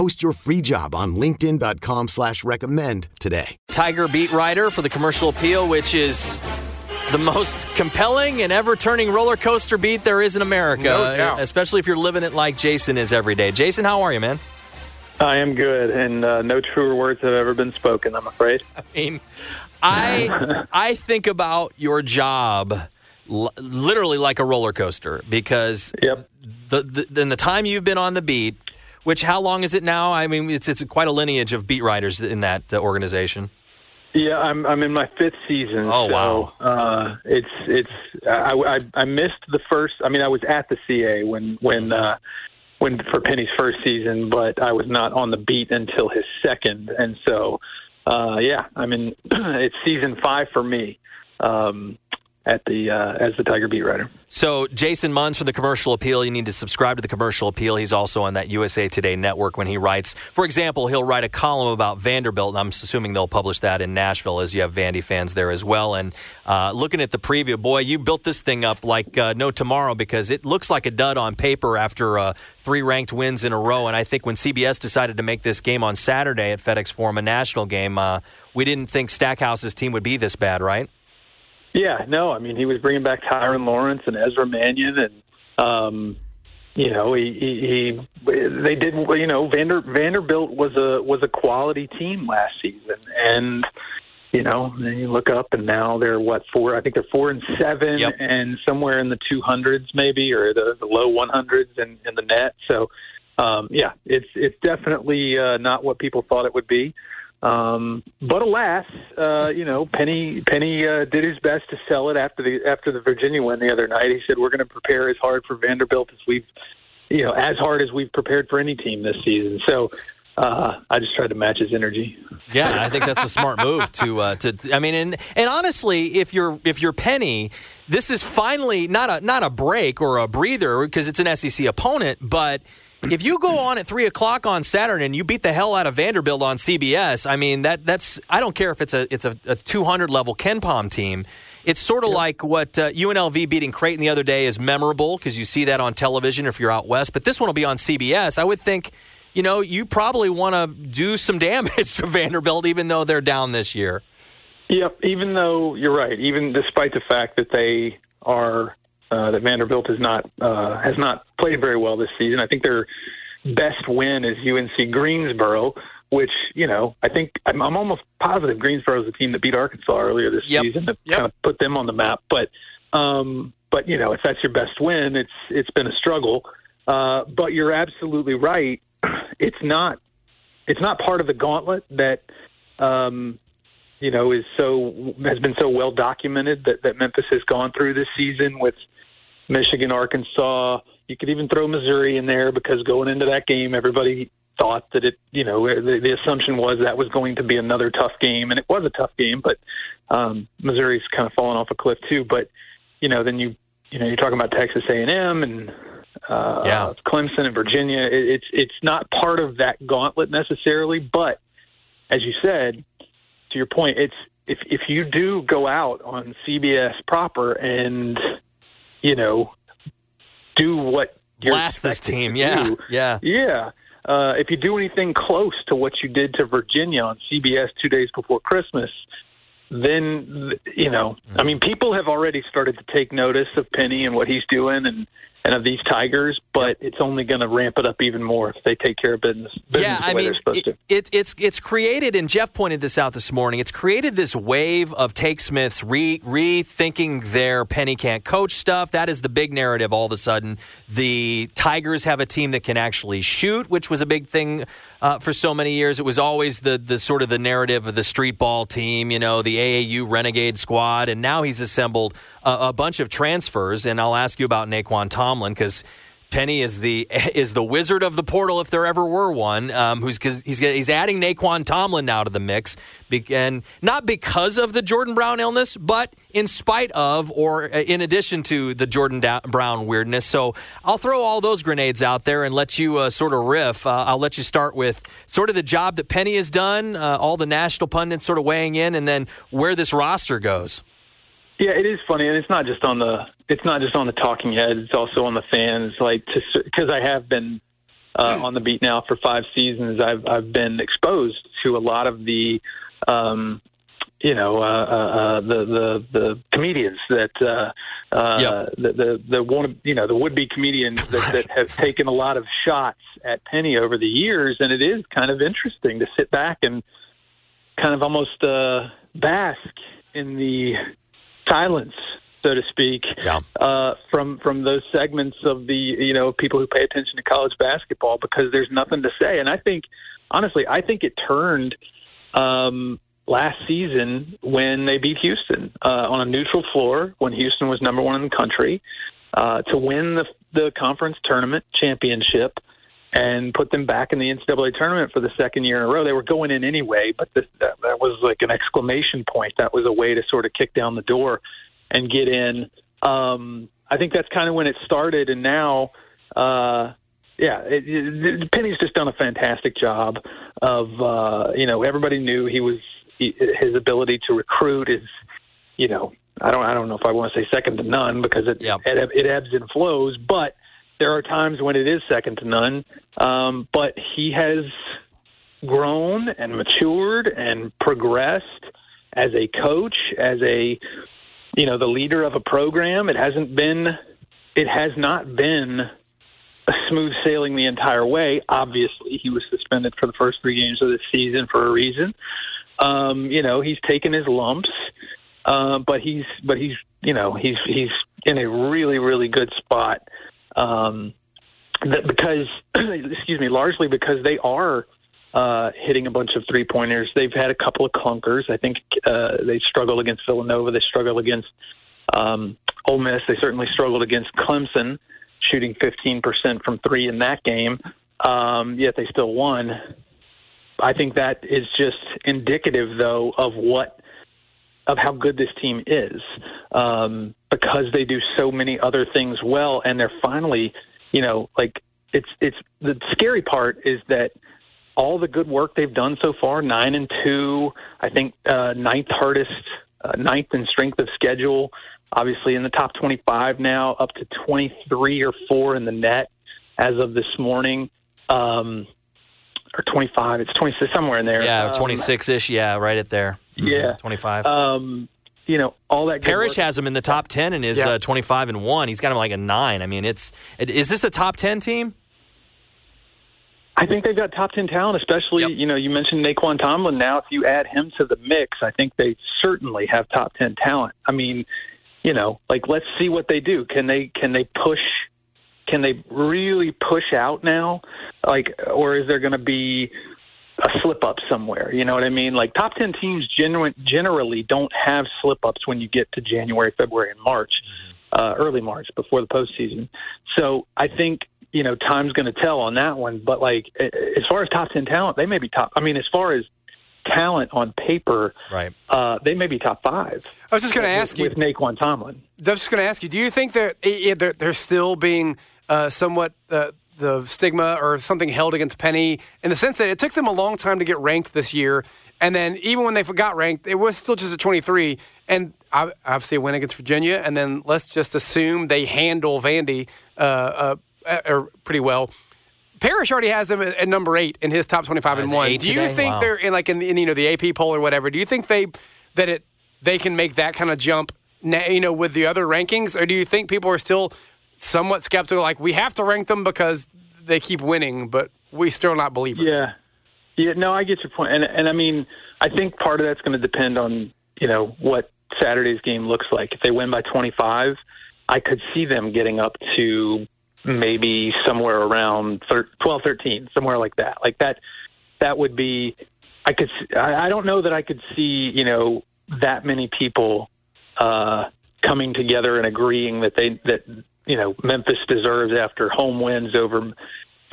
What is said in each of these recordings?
Post your free job on linkedin.com slash recommend today. Tiger beat writer for the commercial appeal, which is the most compelling and ever turning roller coaster beat there is in America, No doubt. especially if you're living it like Jason is every day. Jason, how are you, man? I am good, and uh, no truer words have ever been spoken. I'm afraid. I mean, I I think about your job l- literally like a roller coaster because Yep. the, the in the time you've been on the beat, which how long is it now? I mean, it's it's quite a lineage of beat writers in that uh, organization. Yeah, I'm I'm in my fifth season. Oh, so, wow. Uh, it's it's I, I I missed the first. I mean, I was at the CA when when uh, when for Penny's first season, but I was not on the beat until his second, and so uh, yeah, I mean, it's season five for me. Um, at the uh, as the Tiger beat writer. So, Jason Munz for the Commercial Appeal. You need to subscribe to the Commercial Appeal. He's also on that USA Today network when he writes. For example, he'll write a column about Vanderbilt, and I'm assuming they'll publish that in Nashville as you have Vandy fans there as well. And uh, looking at the preview, boy, you built this thing up like uh, no tomorrow because it looks like a dud on paper after uh, three ranked wins in a row. And I think when CBS decided to make this game on Saturday at FedEx Forum, a national game, uh, we didn't think Stackhouse's team would be this bad, right? Yeah, no, I mean he was bringing back Tyrin Lawrence and Ezra Manjon, and um, you know he, he, he they did you know Vander, Vanderbilt was a was a quality team last season, and you know then you look up and now they're what four? I think they're four and seven, Yep. and somewhere in the two hundreds maybe or the, the low one hundreds in, in the net. So um, yeah, it's it's definitely uh, not what people thought it would be. Um, but alas, uh, you know, Penny Penny uh, did his best to sell it after the after the Virginia win the other night. He said we're going to prepare as hard for Vanderbilt as we've, you know, as hard as we've prepared for any team this season. So uh, I just tried to match his energy. Yeah, I think that's a smart move to uh, to. I mean, and and honestly, if you're if you're Penny, this is finally not a not a break or a breather because it's an SEC opponent, but. If you go on at three o'clock on Saturday and you beat the hell out of Vanderbilt on CBS, I mean that that's I don't care if it's a it's a, a 200 level KenPom team. It's sort of like what uh, UNLV beating Creighton the other day is memorable because you see that on television if you're out west. But this one will be on CBS. I would think, you know, you probably want to do some damage to Vanderbilt even though they're down this year. Yep. Even though you're right, even despite the fact that they are uh, that Vanderbilt has not uh, has not played very well this season, I think their best win is UNC Greensboro, which you know I think I'm, I'm almost positive Greensboro is the team that beat Arkansas earlier this Yep. season to Yep. kind of put them on the map. But um, but you know if that's your best win, it's it's been a struggle. Uh, but you're absolutely right. It's not it's not part of the gauntlet that um, you know is so has been so well documented that, that Memphis has gone through this season with Michigan, Arkansas. You could even throw Missouri in there because going into that game, everybody thought that it, you know, the, the assumption was that was going to be another tough game, and it was a tough game. But um, Missouri's kind of fallen off a cliff too. But you know, then you, you know, you're talking about Texas A&M and uh, Yeah. Clemson and Virginia. It, it's it's not part of that gauntlet necessarily, but as you said, to your point, it's if if you do go out on CBS proper and you know do what you're Blast this team. Yeah. do, Yeah. yeah. Uh, if you do anything close to what you did to Virginia on CBS two days before Christmas, then you know, I mean, people have already started to take notice of Penny and what he's doing, and and of these Tigers, but it's only going to ramp it up even more if they take care of business. business yeah, the I way mean, they're supposed it, to. it, it's it's created, and Jeff pointed this out this morning. It's created this wave of take Smiths re, rethinking their penny can't coach stuff. That is the big narrative. All of a sudden, the Tigers have a team that can actually shoot, which was a big thing uh, for so many years. It was always the the sort of the narrative of the street ball team, you know, the AAU Renegade squad, and now he's assembled a, a bunch of transfers. And I'll ask you about Nae'Qwan Tomlin because. Penny is the is the wizard of the portal if there ever were one. Um, who's he's he's adding Nae'Qwan Tomlin now to the mix, and not because of the Jordan Brown illness, but in spite of or uh, in addition to the Jordan da- Brown weirdness. So I'll throw all those grenades out there and let you uh, sort of riff. Uh, I'll let you start with sort of the job that Penny has done, uh, all the national pundits sort of weighing in, and then where this roster goes. Yeah, it is funny, and it's not just on the it's not just on the talking heads. It's also on the fans. Like, because I have been uh, on the beat now for five seasons, I've I've been exposed to a lot of the, um, you know, uh, uh, uh the the the comedians that uh, uh, Yep. the the the one you know the would be comedians that, that have taken a lot of shots at Penny over the years, and it is kind of interesting to sit back and kind of almost uh, bask in the silence, so to speak, Yeah. uh, from from those segments of the you know people who pay attention to college basketball because there's nothing to say. And I think, honestly, I think it turned um, last season when they beat Houston uh, on a neutral floor when Houston was number one in the country uh, to win the the conference tournament championship and put them back in the NCAA tournament for the second year in a row. They were going in anyway, but this, that, that was like an exclamation point. That was a way to sort of kick down the door and get in. Um, I think that's kind of when it started, and now, uh, yeah, it, it, Penny's just done a fantastic job of, uh, you know, everybody knew he was he, his ability to recruit is, you know, I don't I don't know if I want to say second to none because it Yep. it, it ebbs and flows, but there are times when it is second to none. Um, but he has grown and matured and progressed as a coach, as a you know the leader of a program. It hasn't been, it has not been a smooth sailing the entire way. Obviously, he was suspended for the first three games of the season for a reason. Um, you know, he's taken his lumps, uh, but he's but he's you know he's he's in a really really good spot. Um, that because excuse me, largely because they are uh, hitting a bunch of three pointers. They've had a couple of clunkers. I think uh, they struggled against Villanova. They struggled against um, Ole Miss. They certainly struggled against Clemson, shooting 15% from three in that game. Um, yet they still won. I think that is just indicative, though, of what of how good this team is um, because they do so many other things well, and they're finally, you know, like it's it's the scary part is that all the good work they've done so far, nine and two, I think uh, ninth hardest, uh, ninth in strength of schedule, obviously in the top 25 now, up to 23 or four in the net as of this morning. Um, or 25, it's 26, somewhere in there. Yeah, Um, 26 ish. Yeah, right at there. Yeah. 25. Um, you know, all that good Parrish has him in the top 10 and is Yeah. uh, 25 and 1. He's got him like a 9. I mean, it's it, is this a top 10 team? I think they've got top ten talent, especially Yep. you know you mentioned Nae'Qwan Tomlin. Now, if you add him to the mix, I think they certainly have top ten talent. I mean, you know, like let's see what they do. Can they can they push? Can they really push out now? Like, or is there going to be a slip up somewhere? You know what I mean? Like top ten teams genu- generally don't have slip ups when you get to January, February, and March, uh, early March before the postseason. So I think you know time's going to tell on that one. But like as far as top ten talent, they may be top. I mean, as far as talent on paper, Right. uh, they may be top five. I was just going to with- ask you. with Nae'Qwan Tomlin. I was just going to ask you. Do you think that they're, they're still being uh, somewhat uh, the stigma or something held against Penny in the sense that it took them a long time to get ranked this year, and then even when they got ranked, it was still just a 23, and ob- obviously a win against Virginia, and then let's just assume they handle Vandy uh, uh, uh, pretty well. Parrish already has them at, at number eight in his top 25 Oh, and one. Do you today? think Wow. they're in like in, in you know the AP poll or whatever? Do you think they that it they can make that kind of jump? na- You know, with the other rankings, or do you think people are still somewhat skeptical. Like we have to rank them because they keep winning, but we still not believers. Yeah, yeah. No, I get your point, and and I mean, I think part of that's going to depend on you know what Saturday's game looks like. If they win by 25, I could see them getting up to maybe somewhere around 12, 13, somewhere like that. Like that, that would be. I could. I don't know that I could see you know that many people uh, coming together and agreeing that they that you know Memphis deserves after home wins over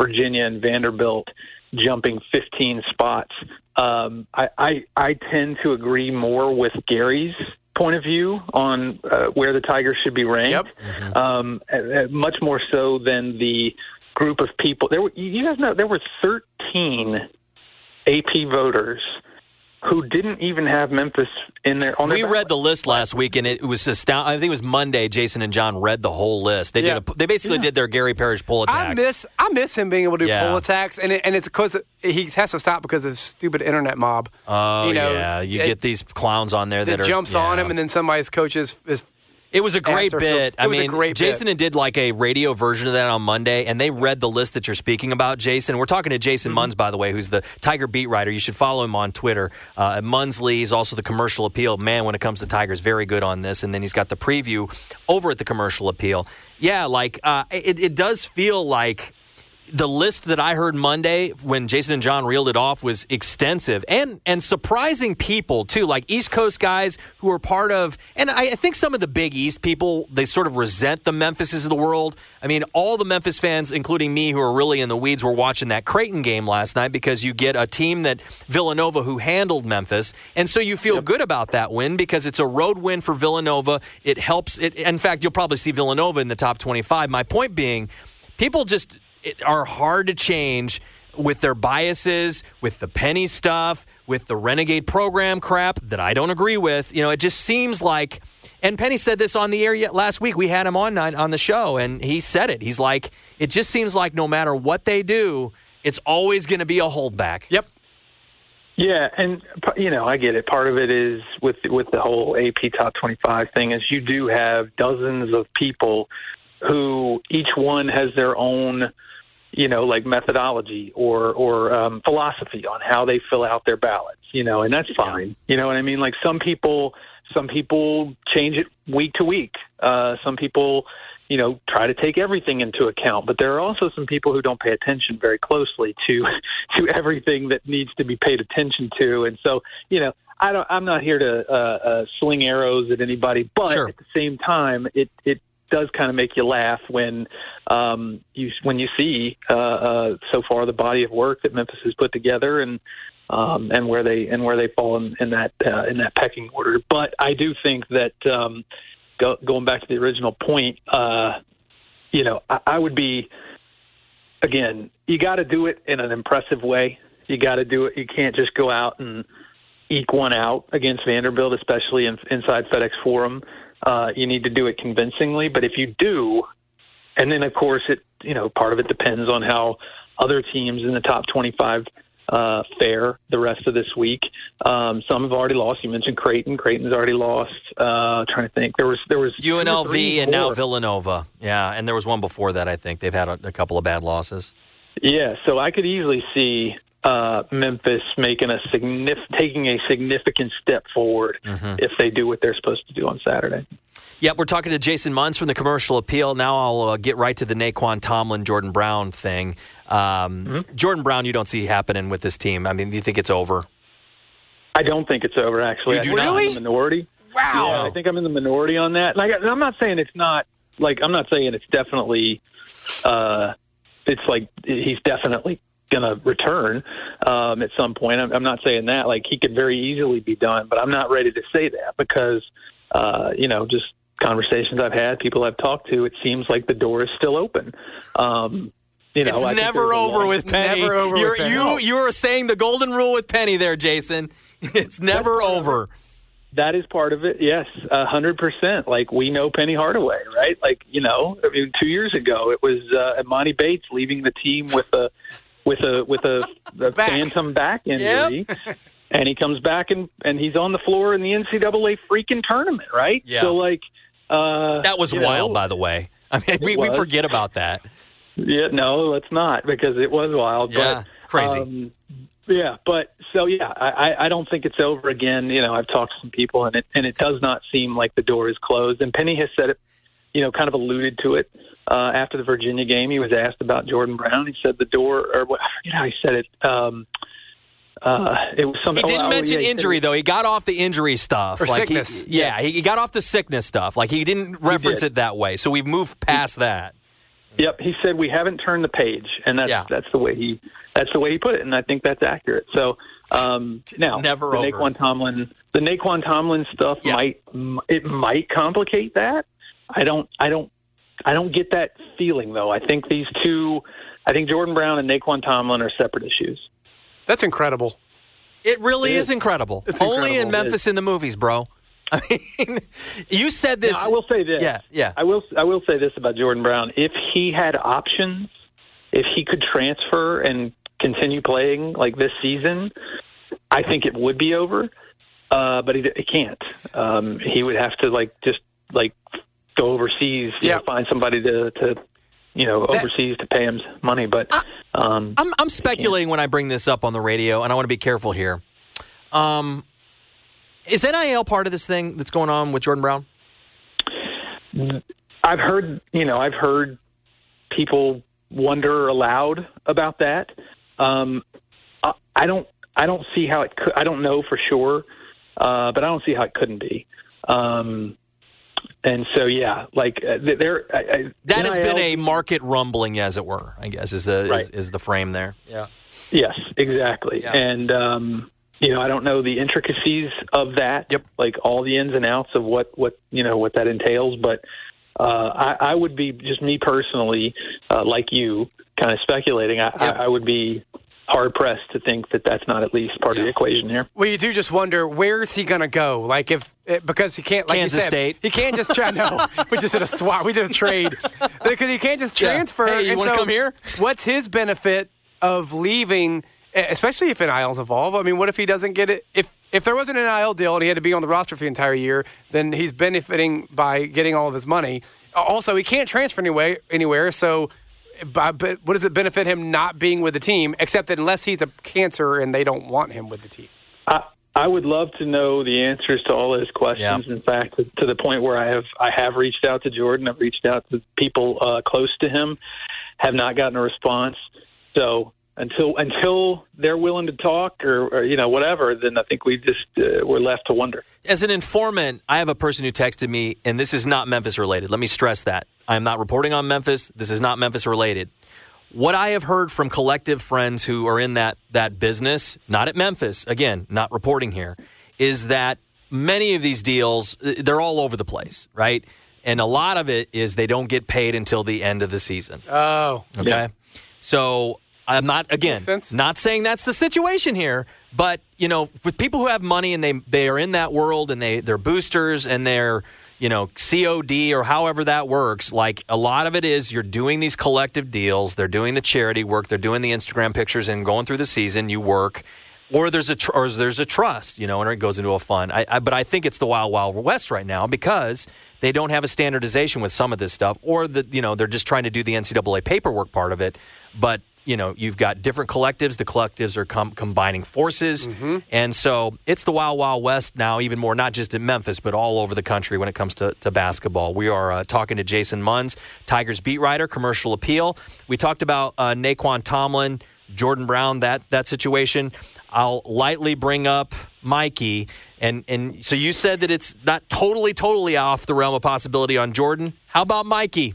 Virginia and Vanderbilt, jumping 15 spots. Um, I, I I tend to agree more with Gary's point of view on uh, where the Tigers should be ranked, yep. mm-hmm. um, uh, much more so than the group of people. There, were, you guys know, there were 13 AP voters who didn't even have Memphis in there. On we their read the list last week, and it was astounding. I think it was Monday. Jason and John read the whole list. They Yeah. did. A, they basically Yeah. did their Gary Parrish pull attacks. I miss I miss him being able to do Yeah. pull attacks, and it, and it's because he has to stop because of the stupid internet mob. Oh you know, yeah, you it- get these clowns on there that, that are jumps on him, and then somebody's coach is, is It was a great bit. It I mean, great. Jason and did like a radio version of that on Monday, and they read the list that you're speaking about, Jason. We're talking to Jason Mm-hmm. Munz, by the way, who's the Tiger beat writer. You should follow him on Twitter. Uh, at Munsley is also the commercial appeal. Man, when it comes to Tigers, very good on this. And then he's got the preview over at the commercial appeal. Yeah, like uh, it, it does feel like the list that I heard Monday when Jason and John reeled it off was extensive and and surprising people too, like East Coast guys who are part of. And I, I think some of the Big East people they sort of resent the Memphises of the world. I mean, all the Memphis fans, including me, who are really in the weeds, were watching that Creighton game last night because you get a team that Villanova who handled Memphis, and so you feel good about that win because it's a road win for Villanova. It helps. It in fact, you'll probably see Villanova in the top twenty-five. My point being people just it, are hard to change with their biases, with the penny stuff, with the renegade program crap that I don't agree with. You know, it just seems like. And Penny said this on the air yet last week. We had him on on the show, and he said it. He's like, it just seems like no matter what they do, it's always going to be a holdback. Yep. Yeah, and you know, I get it. Part of it is with with the whole AP Top 25 thing is you do have dozens of people who each one has their own, you know, like methodology or or um, philosophy on how they fill out their ballots. You know, and that's fine. You know what I mean? Like some people, some people change it week to week. Uh, some people you know, try to take everything into account. But there are also some people who don't pay attention very closely to to everything that needs to be paid attention to. And so, you know, I don't. I'm not here to uh, uh, sling arrows at anybody, but Sure. at the same time, it it does kind of make you laugh when um, you when you see uh, uh, so far the body of work that Memphis has put together and. Um, and where they and where they fall in, in that uh, in that pecking order, but I do think that um, go, going back to the original point, uh, you know, I, I would be again. You got to do it in an impressive way. You got to do it. You can't just go out and eke one out against Vanderbilt, especially in, inside FedEx Forum. Uh, you need to do it convincingly. But if you do, and then of course it, you know, part of it depends on how other teams in the top twenty-five uh, fare the rest of this week. Um, some have already lost. You mentioned Creighton. Creighton's already lost. Uh, trying to think. There was there was UNLV three and now. Villanova. Yeah, and there was one before that. I think they've had a, a couple of bad losses. Yeah, so I could easily see uh, Memphis making a signif- taking a significant step forward if they do what they're supposed to do on Saturday. Yep, we're talking to Jason Munz from the Commercial Appeal. Now I'll uh, get right to the Nae'Qwan Tomlin, Jordan Brown thing. Um, Jordan Brown, you don't see happening with this team. I mean, do you think it's over? I don't think it's over. Actually, You I do think I'm not? in the minority. Wow. Yeah, I think I'm in the minority on that. Like, I'm not saying it's not like I'm not saying it's definitely. Uh, it's like he's definitely going to return um, at some point. I'm, I'm not saying that. Like he could very easily be done, but I'm not ready to say that because uh, you know just conversations I've had, people I've talked to, it seems like the door is still open. Um, you know, it's I never over with Penny. Never over you're, Penny. You you are saying the golden rule with Penny there, Jason. It's never over. That is part of it. Yes, a hundred percent. Like we know Penny Hardaway, right? Like you know, I mean, two years ago it was uh, Emoni Bates leaving the team with a with a with a, a Back. phantom back injury, and he comes back and and he's on the floor in the NCAA freaking tournament, right? Yeah. So like, uh, That was wild, know, by the way. I mean, we, we forget about that. Yeah, no, let's not because it was wild. Yeah, but, crazy. Um, yeah, but so yeah, I, I- I don't think it's over again. You know, I've talked to some people, and it and it does not seem like the door is closed. And Penny has said it, you know, kind of alluded to it uh, after the Virginia game. He was asked about Jordan Brown. He said the door, or what, I forget how he said it. Um, uh, it was something. He didn't oh, mention yeah, he injury though. He got off the injury stuff Or Like, he- sickness. yeah, he, he got off the sickness stuff. Like he didn't reference did. it that way. So we've moved past that. Yep, he said we haven't turned the page, and that's Yeah. that's the way he that's the way he put it, and I think that's accurate. So um, now never the over. Nae'Qwan Tomlin the Nae'Qwan Tomlin stuff Yeah. might it might complicate that. I don't I don't I don't get that feeling though. I think these two, I think Jordan Brown and Nae'Qwan Tomlin are separate issues. That's incredible. It really It is is. incredible. It's Only in. Memphis in the movies, bro. I mean, you said this. Now, I will say this. Yeah, yeah. I will. I will say this about Jordan Brown: if he had options, if he could transfer and continue playing like this season, I think it would be over. Uh, but he, he can't. Um, he would have to like just like go overseas, Yeah. know, find somebody to to you know overseas to pay him money. But um, I'm, I'm speculating when I bring this up on the radio, and I want to be careful here. Um, is NIL part of this thing that's going on with Jordan Brown? I've heard, you know, I've heard people wonder aloud about that. Um, I, I don't, I don't see how it could. I don't know for sure, uh, but I don't see how it couldn't be. Um, and so, yeah, like uh, there, I, I, That has been a market rumbling, as it were. I guess is the is, is the frame there. Yeah. Yes, exactly. Yeah. And um, you know, I don't know the intricacies of that, Yep. like all the ins and outs of what what you know what that entails. But uh, I, I would be just me personally, uh, like you, kind of speculating. I, Yep. I, I would be hard pressed to think that that's not at least part of the equation here. Well, you do just wonder where is he going to go? Like if eh, because he can't, like Kansas you said, State. he can't just try. No, we just did a swap. We did a trade because he can't just Yeah. transfer. Hey, you wanna so come here? What's his benefit of leaving? Especially if NILs evolve. I mean, what if he doesn't get it? If if there was an NIL deal and he had to be on the roster for the entire year, then he's benefiting by getting all of his money. Also, he can't transfer anyway anywhere. So, by, but what does it benefit him not being with the team? Except that unless he's a cancer and they don't want him with the team. I, I would love to know the answers to all those questions. Yeah. In fact, to, to the point where I have I have reached out to Jordan. I've reached out to people uh, close to him, have not gotten a response. So until until they're willing to talk or, or you know whatever, then I think we just uh, we're left to wonder. As an informant, I have a person who texted me, and this is not Memphis related. Let me stress that. I am not reporting on Memphis. This is not Memphis related. What I have heard from collective friends who are in that that business, not at Memphis, again, not reporting here, is that many of these deals uh, they're all over the place, right? And a lot of it is they don't get paid until the end of the season. Oh, Okay. So I'm not again not saying that's the situation here, but you know, with people who have money and they they are in that world and they they're boosters and they're you know COD or however that works. Like a lot of it is you're doing these collective deals. They're doing the charity work. They're doing the Instagram pictures and going through the season. You work. Or there's a tr- or there's a trust, you know, and it goes into a fund. I, I, but I think it's the wild, wild west right now because they don't have a standardization with some of this stuff, or the you know they're just trying to do the NCAA paperwork part of it. But you know you've got different collectives. The collectives are com- combining forces, and so it's the wild, wild west now. Even more, not just in Memphis, but all over the country when it comes to, to basketball. We are uh, talking to Jason Munz, Tigers beat writer, commercial appeal. We talked about uh, Nae'Qwan Tomlin. Jordan Brown, that that situation. I'll lightly bring up Mikey, and and so you said that it's not totally totally off the realm of possibility on Jordan. How about Mikey?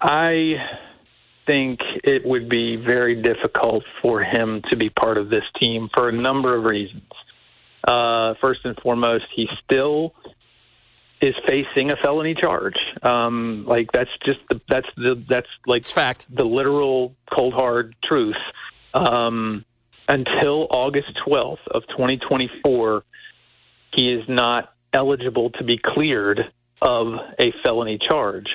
I think it would be very difficult for him to be part of this team for a number of reasons. Uh, first and foremost, he still is facing a felony charge. Um, like that's just the, that's the that's like It's fact. the literal cold hard truth. Um, until August 12th of 2024, he is not eligible to be cleared of a felony charge.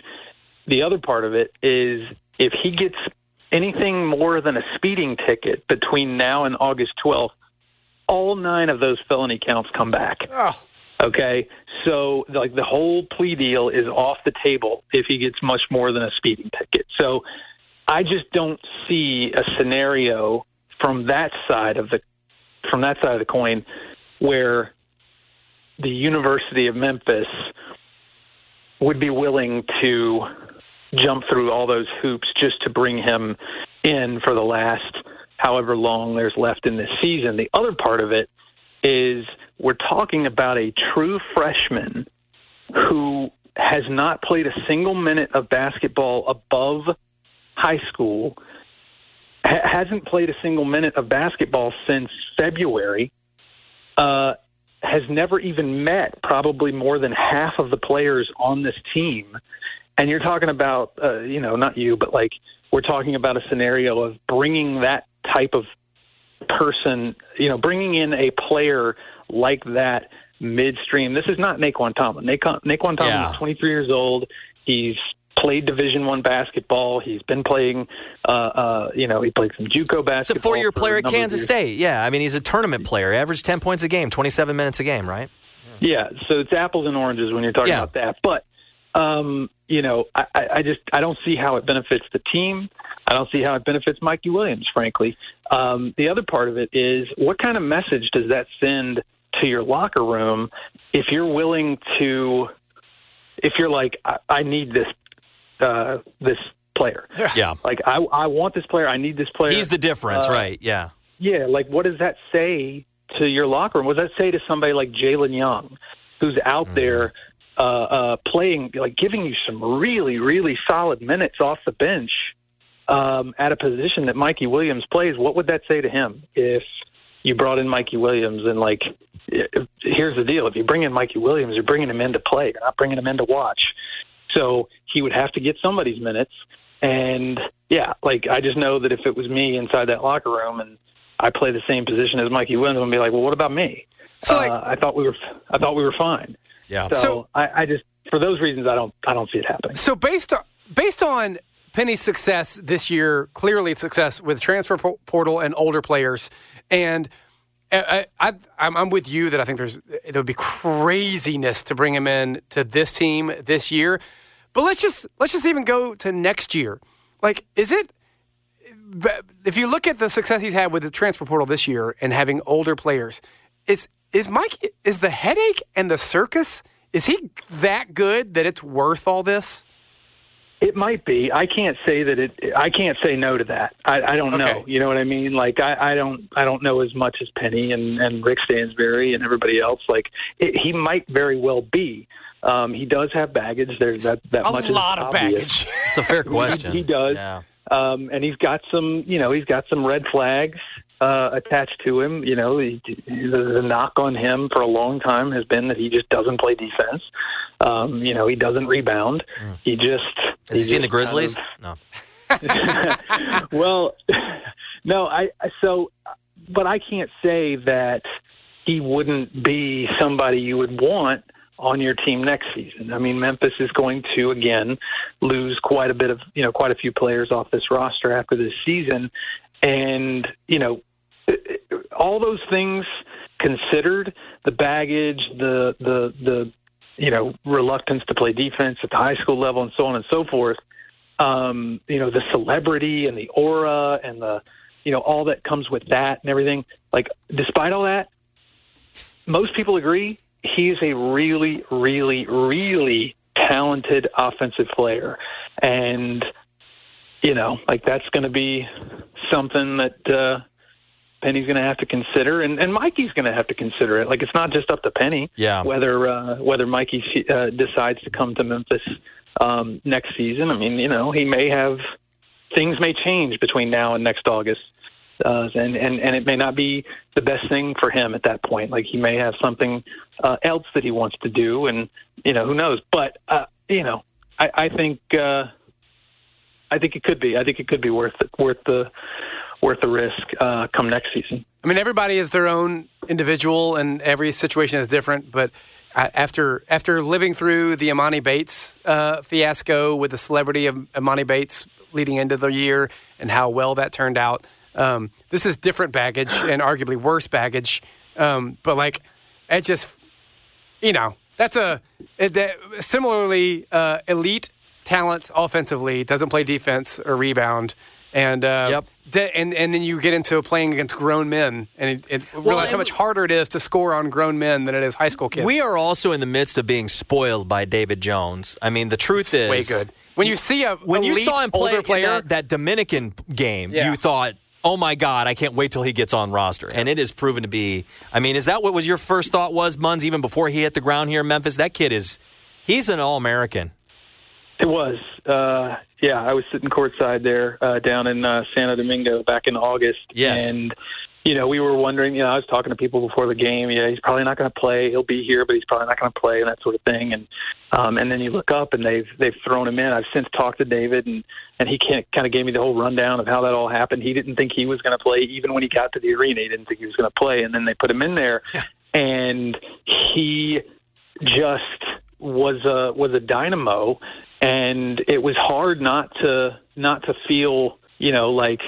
The other part of it is if he gets anything more than a speeding ticket between now and August 12th, all nine of those felony counts come back. oh, Okay, so like the whole plea deal is off the table if he gets much more than a speeding ticket. So I just don't see a scenario from that side of the from that side of the coin where the University of Memphis would be willing to jump through all those hoops just to bring him in for the last however long there's left in this season. The other part of it is we're talking about a true freshman who has not played a single minute of basketball above high school, ha- hasn't played a single minute of basketball since February, uh, has never even met probably more than half of the players on this team. And you're talking about, uh, you know, not you, but like we're talking about a scenario of bringing that type of person, you know, bringing in a player like that midstream. This is not Nae'Qwan Tomlin. Nae'Qwan, Nae'Qwan Tomlin Yeah. is 23 years old. He's played Division One basketball. He's been playing, uh, uh, you know, he played some JUCO basketball. It's a four-year player at Kansas. State. Yeah, I mean he's a tournament player. Averaged ten points a game, twenty-seven minutes a game, right? Yeah, so it's apples and oranges when you're talking Yeah. about that. But um, you know, I, I I just I don't see how it benefits the team. I don't see how it benefits Mikey Williams, frankly. Um, the other part of it is what kind of message does that send to your locker room if you're willing to, if you're like, I, I need this uh, this player. Yeah, Like I I want this player. I need this player. he's the difference, Uh, right? Yeah, Yeah, like what does that say to your locker room? What does that say to somebody like Jayhlon Young, who's out there uh, uh, playing, like giving you some really, really solid minutes off the bench um, at a position that Mikey Williams plays? What would that say to him if you brought in Mikey Williams and like, if, here's the deal: if you bring in Mikey Williams, you're bringing him in to play. You're not bringing him in to watch. So he would have to get somebody's minutes. And yeah, like I just know that if it was me inside that locker room and I play the same position as Mikey Williams, I'd be like, well, what about me? So, like- uh, I thought we were, I thought we were fine. Yeah. So, So- I, I just, for those reasons, I don't, I don't see it happening. So based on based on Penny's success this year, clearly it's success with transfer portal and older players, and I, I, I'm, I'm with you that I think there's it would be craziness to bring him in to this team this year. But let's just let's just even go to next year. Like, is it? If you look at the success he's had with the transfer portal this year and having older players, is is Mike is the headache and the circus? Is he that good that it's worth all this? It might be. I can't say that it. I can't say no to that. I, I don't Okay. know. You know what I mean? Like I, I don't. I don't know as much as Penny and and Rick Stansbury and everybody else. Like it, he might very well be. Um, he does have baggage. There's that that A much is lot of obvious. baggage. It's a fair question. he does. Yeah. Um, and he's got some, you know, he's got some red flags uh, attached to him. You know, he, the, the knock on him for a long time has been that he just doesn't play defense. Um, you know, he doesn't rebound. He just Has he seen the just kind Grizzlies? of- No. well, no, I so, but I can't say that he wouldn't be somebody you would want on your team next season. I mean, Memphis is going to again lose quite a bit of you know quite a few players off this roster after this season, and you know all those things considered, the baggage, the the the you know reluctance to play defense at the high school level, and so on and so forth um, you know, the celebrity and the aura and the, you know, all that comes with that and everything. Like, despite all that, most people agree he is a really, really, really talented offensive player. And, you know, like that's going to be something that, uh, Penny's going to have to consider, and, and Mikey's going to have to consider it. Like it's not just up to Penny, Yeah. whether uh, whether Mikey uh, decides to come to Memphis um, next season. I mean, you know, he may have things may change between now and next August, uh, and and and it may not be the best thing for him at that point. Like he may have something uh, else that he wants to do, and you know, who knows? But uh, you know, I, I think uh, I think it could be. I think it could be worth worth the worth the risk uh, come next season. I mean, everybody is their own individual, and every situation is different. But uh, after after living through the Emoni Bates uh, fiasco with the celebrity of Emoni Bates leading into the year and how well that turned out, um, this is different baggage and arguably worse baggage. Um, but like, it just you know, that's a that, similarly uh, elite talent offensively. Doesn't play defense or rebound. And uh, Yep. de- and and then you get into playing against grown men, and it, it realize how much harder it is to score on grown men than it is high school kids. We are also in the midst of being spoiled by David Jones. I mean, the truth is way good. When you see a when you saw him play player, that, that Dominican game, Yeah. you thought, "Oh my God, I can't wait till he gets on roster." And it has proven to be. I mean, is that what was your first thought was, Munz, even before he hit the ground here in Memphis? That kid is, he's an All American. It was. Uh, yeah, I was sitting courtside there uh, down in uh, Santo Domingo back in August. Yes. And, you know, we were wondering, you know, I was talking to people before the game. Yeah, he's probably not going to play. He'll be here, but he's probably not going to play and that sort of thing. And um, and then you look up and they've they've thrown him in. I've since talked to David and and he can't, kind of gave me the whole rundown of how that all happened. He didn't think he was going to play even when he got to the arena. He didn't think he was going to play, and then they put him in there, and he just was a was a dynamo and it was hard not to not to feel you know like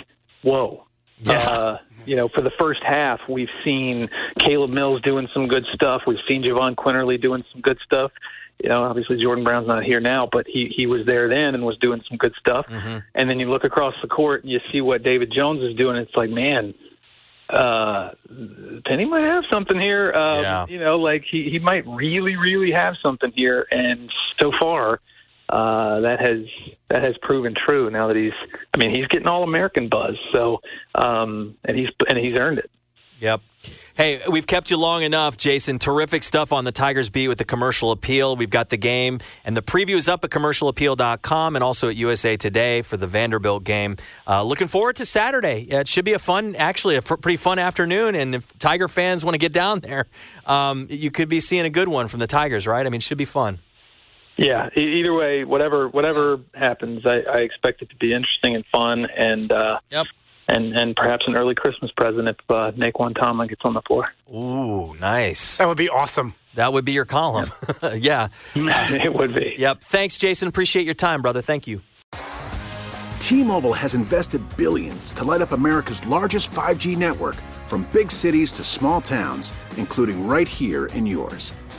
whoa. Uh, you know for the first half we've seen Caleb Mills doing some good stuff. We've seen Jahvon Quinerly doing some good stuff. You know obviously Jordan Brown's not here now but he he was there then and was doing some good stuff. And then you look across the court and you see what David Jones is doing. It's like man uh Penny might have something here. Um, Yeah. You know, like he, he might really, really have something here. And so far, uh, that has that has proven true. Now that he's, I mean, he's getting all American buzz. So, um, and he's and he's earned it. Yep. Hey, we've kept you long enough, Jason. Terrific stuff on the Tigers beat with the commercial appeal. We've got the game, and the preview is up at commercialappeal.com and also at USA Today for the Vanderbilt game. Uh, looking forward to Saturday. It should be a fun, actually, a f- pretty fun afternoon. And if Tiger fans want to get down there, um, you could be seeing a good one from the Tigers, right? I mean, it should be fun. Yeah. E- either way, whatever whatever happens, I, I expect it to be interesting and fun, and uh, Yep. and and perhaps an early Christmas present if uh, Nae'Qwan Tomlin gets on the floor. Ooh, nice. that would be awesome. That would be your column. yeah. it would be. Yep. Thanks, Jason. Appreciate your time, brother. Thank you. T-Mobile has invested billions to light up America's largest 5G network from big cities to small towns, including right here in yours.